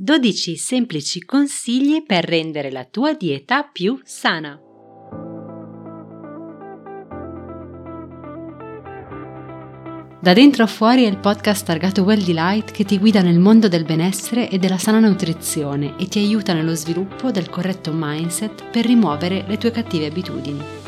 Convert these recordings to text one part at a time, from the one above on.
12 semplici consigli per rendere la tua dieta più sana. Da dentro a fuori è il podcast targato Well Delight che ti guida nel mondo del benessere e della sana nutrizione e ti aiuta nello sviluppo del corretto mindset per rimuovere le tue cattive abitudini.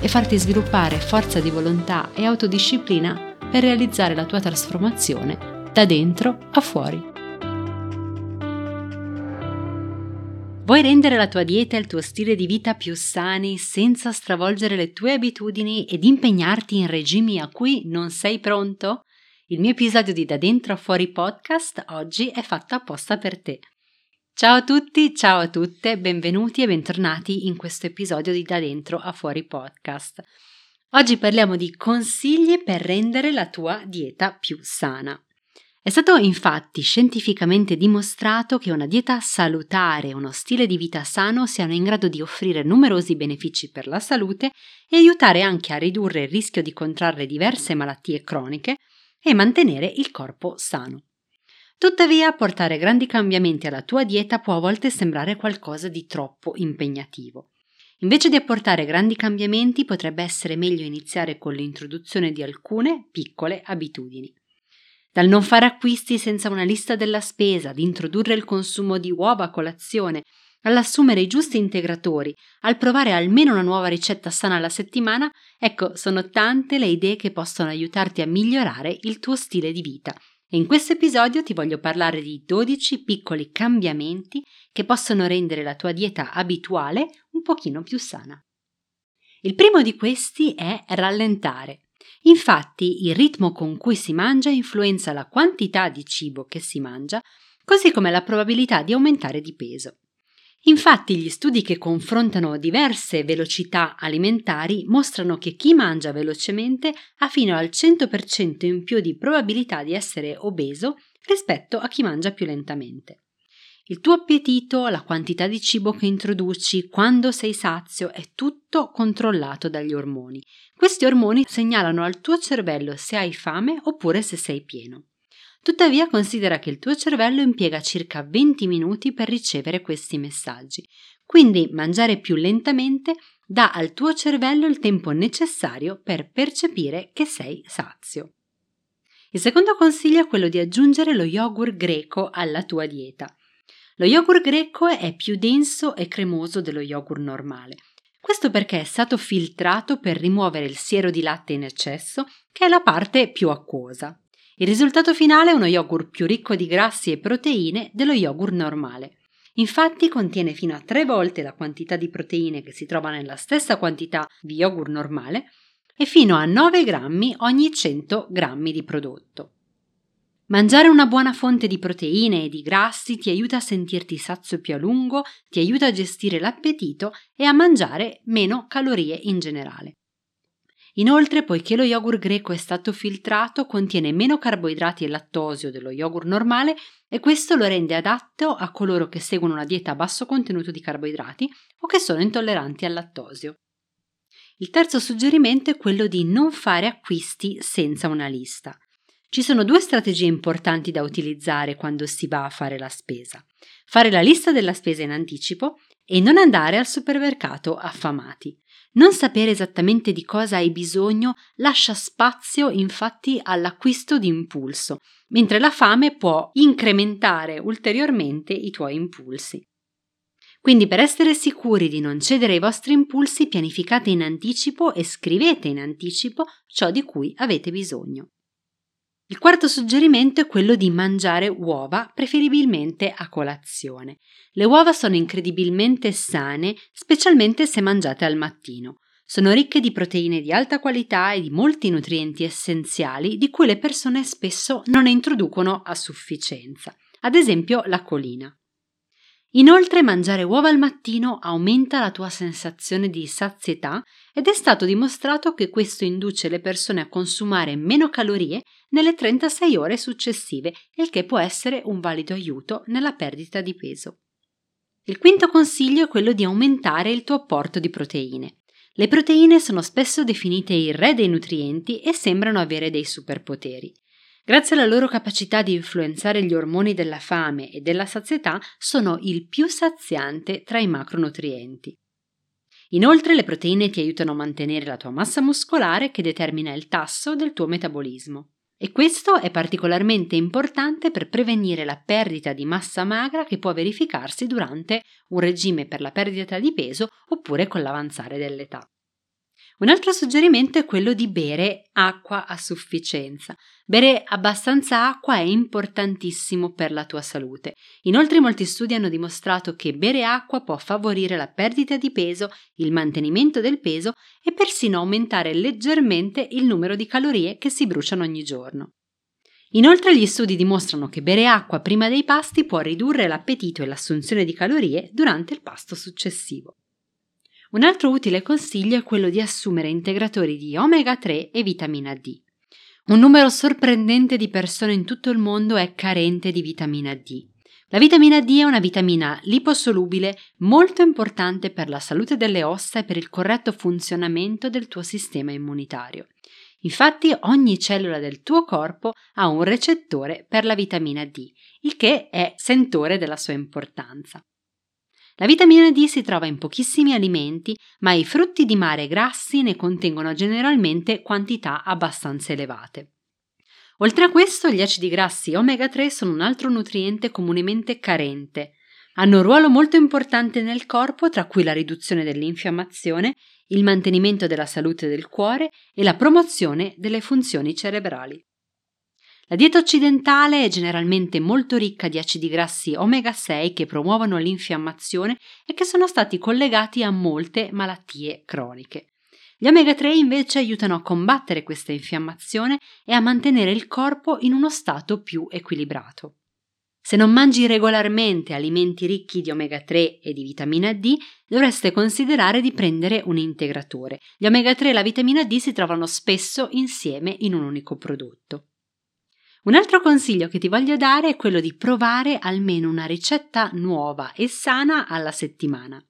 e farti sviluppare forza di volontà e autodisciplina per realizzare la tua trasformazione da dentro a fuori. Vuoi rendere la tua dieta e il tuo stile di vita più sani senza stravolgere le tue abitudini ed impegnarti in regimi a cui non sei pronto? Il mio episodio di Da dentro a fuori podcast oggi è fatto apposta per te. Ciao a tutti, ciao a tutte, benvenuti e bentornati in questo episodio di Da Dentro a Fuori podcast. Oggi parliamo di consigli per rendere la tua dieta più sana. È stato infatti scientificamente dimostrato che una dieta salutare e uno stile di vita sano siano in grado di offrire numerosi benefici per la salute e aiutare anche a ridurre il rischio di contrarre diverse malattie croniche e mantenere il corpo sano. Tuttavia, portare grandi cambiamenti alla tua dieta può a volte sembrare qualcosa di troppo impegnativo. Invece di apportare grandi cambiamenti, potrebbe essere meglio iniziare con l'introduzione di alcune piccole abitudini. Dal non fare acquisti senza una lista della spesa, ad introdurre il consumo di uova a colazione, all'assumere i giusti integratori, al provare almeno una nuova ricetta sana alla settimana, ecco, sono tante le idee che possono aiutarti a migliorare il tuo stile di vita e in questo episodio ti voglio parlare di 12 piccoli cambiamenti che possono rendere la tua dieta abituale un pochino più sana. Il primo di questi è rallentare. Infatti il ritmo con cui si mangia influenza la quantità di cibo che si mangia, così come la probabilità di aumentare di peso. Infatti gli studi che confrontano diverse velocità alimentari mostrano che chi mangia velocemente ha fino al 100% in più di probabilità di essere obeso rispetto a chi mangia più lentamente. Il tuo appetito, la quantità di cibo che introduci, quando sei sazio, è tutto controllato dagli ormoni. Questi ormoni segnalano al tuo cervello se hai fame oppure se sei pieno. Tuttavia considera che il tuo cervello impiega circa 20 minuti per ricevere questi messaggi, quindi mangiare più lentamente dà al tuo cervello il tempo necessario per percepire che sei sazio. Il secondo consiglio è quello di aggiungere lo yogurt greco alla tua dieta. Lo yogurt greco è più denso e cremoso dello yogurt normale. Questo perché è stato filtrato per rimuovere il siero di latte in eccesso, che è la parte più acquosa. Il risultato finale è uno yogurt più ricco di grassi e proteine dello yogurt normale. Infatti contiene fino a tre volte la quantità di proteine che si trova nella stessa quantità di yogurt normale e fino a 9 grammi ogni 100 grammi di prodotto. Mangiare una buona fonte di proteine e di grassi ti aiuta a sentirti sazio più a lungo, ti aiuta a gestire l'appetito e a mangiare meno calorie in generale. Inoltre, poiché lo yogurt greco è stato filtrato, contiene meno carboidrati e lattosio dello yogurt normale e questo lo rende adatto a coloro che seguono una dieta a basso contenuto di carboidrati o che sono intolleranti al lattosio. Il terzo suggerimento è quello di non fare acquisti senza una lista. Ci sono due strategie importanti da utilizzare quando si va a fare la spesa. Fare la lista della spesa in anticipo e non andare al supermercato affamati. Non sapere esattamente di cosa hai bisogno lascia spazio infatti all'acquisto di impulso, mentre la fame può incrementare ulteriormente i tuoi impulsi. Quindi per essere sicuri di non cedere ai vostri impulsi, pianificate in anticipo e scrivete in anticipo ciò di cui avete bisogno. Il quarto suggerimento è quello di mangiare uova, preferibilmente a colazione. Le uova sono incredibilmente sane, specialmente se mangiate al mattino. Sono ricche di proteine di alta qualità e di molti nutrienti essenziali di cui le persone spesso non ne introducono a sufficienza. ad esempio la colina. Inoltre mangiare uova al mattino aumenta la tua sensazione di sazietà ed è stato dimostrato che questo induce le persone a consumare meno calorie nelle 36 ore successive, il che può essere un valido aiuto nella perdita di peso. Il quinto consiglio è quello di aumentare il tuo apporto di proteine. Le proteine sono spesso definite il re dei nutrienti e sembrano avere dei superpoteri. Grazie alla loro capacità di influenzare gli ormoni della fame e della sazietà, sono il più saziante tra i macronutrienti. Inoltre le proteine ti aiutano a mantenere la tua massa muscolare che determina il tasso del tuo metabolismo. E questo è particolarmente importante per prevenire la perdita di massa magra che può verificarsi durante un regime per la perdita di peso oppure con l'avanzare dell'età. Un altro suggerimento è quello di bere acqua a sufficienza. Bere abbastanza acqua è importantissimo per la tua salute. Inoltre molti studi hanno dimostrato che bere acqua può favorire la perdita di peso, il mantenimento del peso e persino aumentare leggermente il numero di calorie che si bruciano ogni giorno. Inoltre gli studi dimostrano che bere acqua prima dei pasti può ridurre l'appetito e l'assunzione di calorie durante il pasto successivo. Un altro utile consiglio è quello di assumere integratori di omega 3 e vitamina D. Un numero sorprendente di persone in tutto il mondo è carente di vitamina D. La vitamina D è una vitamina liposolubile molto importante per la salute delle ossa e per il corretto funzionamento del tuo sistema immunitario. Infatti ogni cellula del tuo corpo ha un recettore per la vitamina D, il che è sentore della sua importanza. La vitamina D si trova in pochissimi alimenti, ma i frutti di mare grassi ne contengono generalmente quantità abbastanza elevate. Oltre a questo, gli acidi grassi omega 3 sono un altro nutriente comunemente carente. Hanno un ruolo molto importante nel corpo, tra cui la riduzione dell'infiammazione, il mantenimento della salute del cuore e la promozione delle funzioni cerebrali. La dieta occidentale è generalmente molto ricca di acidi grassi omega 6 che promuovono l'infiammazione e che sono stati collegati a molte malattie croniche. Gli omega 3 invece aiutano a combattere questa infiammazione e a mantenere il corpo in uno stato più equilibrato. Se non mangi regolarmente alimenti ricchi di omega 3 e di vitamina D, dovreste considerare di prendere un integratore. Gli omega 3 e la vitamina D si trovano spesso insieme in un unico prodotto. Un altro consiglio che ti voglio dare è quello di provare almeno una ricetta nuova e sana alla settimana.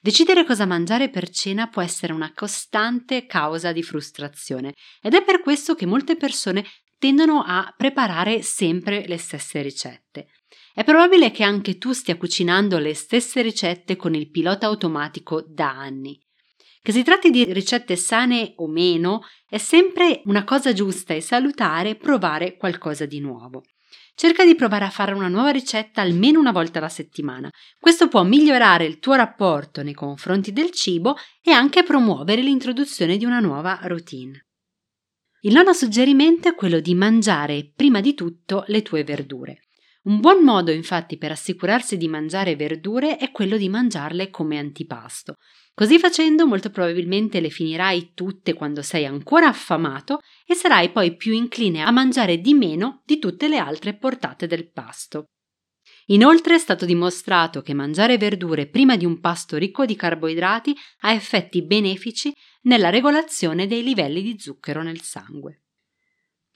Decidere cosa mangiare per cena può essere una costante causa di frustrazione ed è per questo che molte persone tendono a preparare sempre le stesse ricette. È probabile che anche tu stia cucinando le stesse ricette con il pilota automatico da anni. Che si tratti di ricette sane o meno, è sempre una cosa giusta e salutare provare qualcosa di nuovo. Cerca di provare a fare una nuova ricetta almeno una volta alla settimana. Questo può migliorare il tuo rapporto nei confronti del cibo e anche promuovere l'introduzione di una nuova routine. Il nono suggerimento è quello di mangiare prima di tutto le tue verdure. Un buon modo infatti per assicurarsi di mangiare verdure è quello di mangiarle come antipasto. Così facendo molto probabilmente le finirai tutte quando sei ancora affamato e sarai poi più incline a mangiare di meno di tutte le altre portate del pasto. Inoltre è stato dimostrato che mangiare verdure prima di un pasto ricco di carboidrati ha effetti benefici nella regolazione dei livelli di zucchero nel sangue.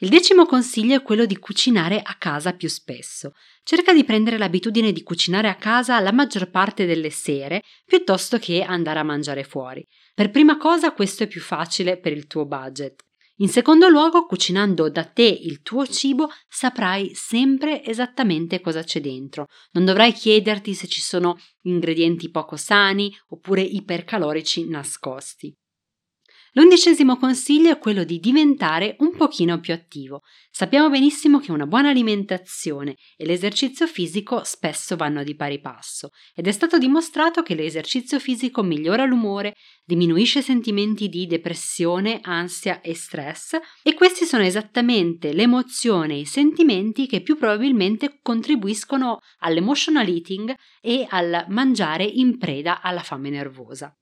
Il decimo consiglio è quello di cucinare a casa più spesso. Cerca di prendere l'abitudine di cucinare a casa la maggior parte delle sere piuttosto che andare a mangiare fuori. Per prima cosa questo è più facile per il tuo budget. In secondo luogo, cucinando da te il tuo cibo, saprai sempre esattamente cosa c'è dentro. Non dovrai chiederti se ci sono ingredienti poco sani oppure ipercalorici nascosti. L'undicesimo consiglio è quello di diventare un pochino più attivo. Sappiamo benissimo che una buona alimentazione e l'esercizio fisico spesso vanno di pari passo ed è stato dimostrato che l'esercizio fisico migliora l'umore, diminuisce sentimenti di depressione, ansia e stress e questi sono esattamente l'emozione e i sentimenti che più probabilmente contribuiscono all'emotional eating e al mangiare in preda alla fame nervosa.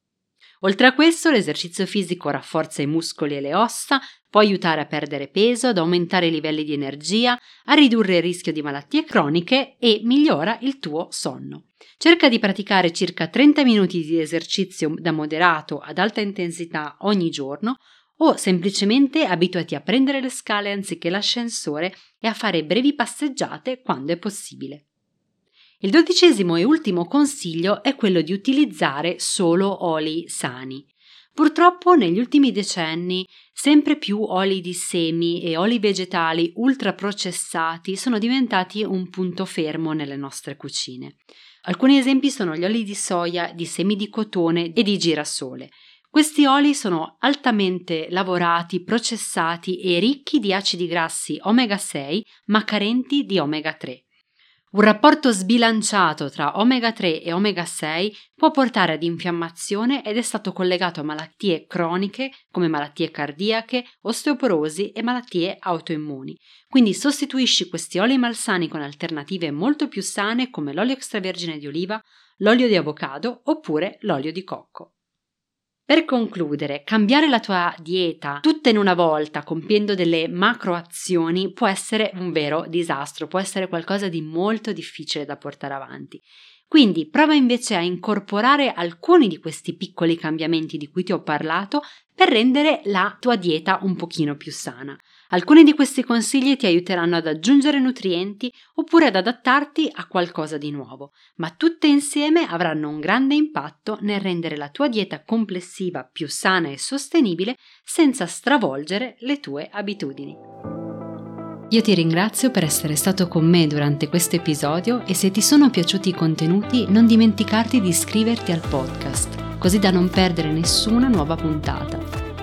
Oltre a questo, l'esercizio fisico rafforza i muscoli e le ossa, può aiutare a perdere peso, ad aumentare i livelli di energia, a ridurre il rischio di malattie croniche e migliora il tuo sonno. Cerca di praticare circa 30 minuti di esercizio da moderato ad alta intensità ogni giorno o semplicemente abituati a prendere le scale anziché l'ascensore e a fare brevi passeggiate quando è possibile. Il dodicesimo e ultimo consiglio è quello di utilizzare solo oli sani. Purtroppo negli ultimi decenni sempre più oli di semi e oli vegetali ultraprocessati sono diventati un punto fermo nelle nostre cucine. Alcuni esempi sono gli oli di soia, di semi di cotone e di girasole. Questi oli sono altamente lavorati, processati e ricchi di acidi grassi omega 6 ma carenti di omega 3. Un rapporto sbilanciato tra omega 3 e omega 6 può portare ad infiammazione ed è stato collegato a malattie croniche come malattie cardiache, osteoporosi e malattie autoimmuni. Quindi sostituisci questi oli malsani con alternative molto più sane come l'olio extravergine di oliva, l'olio di avocado oppure l'olio di cocco. Per concludere, cambiare la tua dieta tutta in una volta, compiendo delle macro azioni, può essere un vero disastro, può essere qualcosa di molto difficile da portare avanti. Quindi prova invece a incorporare alcuni di questi piccoli cambiamenti di cui ti ho parlato per rendere la tua dieta un pochino più sana. Alcuni di questi consigli ti aiuteranno ad aggiungere nutrienti oppure ad adattarti a qualcosa di nuovo, ma tutte insieme avranno un grande impatto nel rendere la tua dieta complessiva più sana e sostenibile senza stravolgere le tue abitudini. Io ti ringrazio per essere stato con me durante questo episodio e se ti sono piaciuti i contenuti non dimenticarti di iscriverti al podcast, così da non perdere nessuna nuova puntata.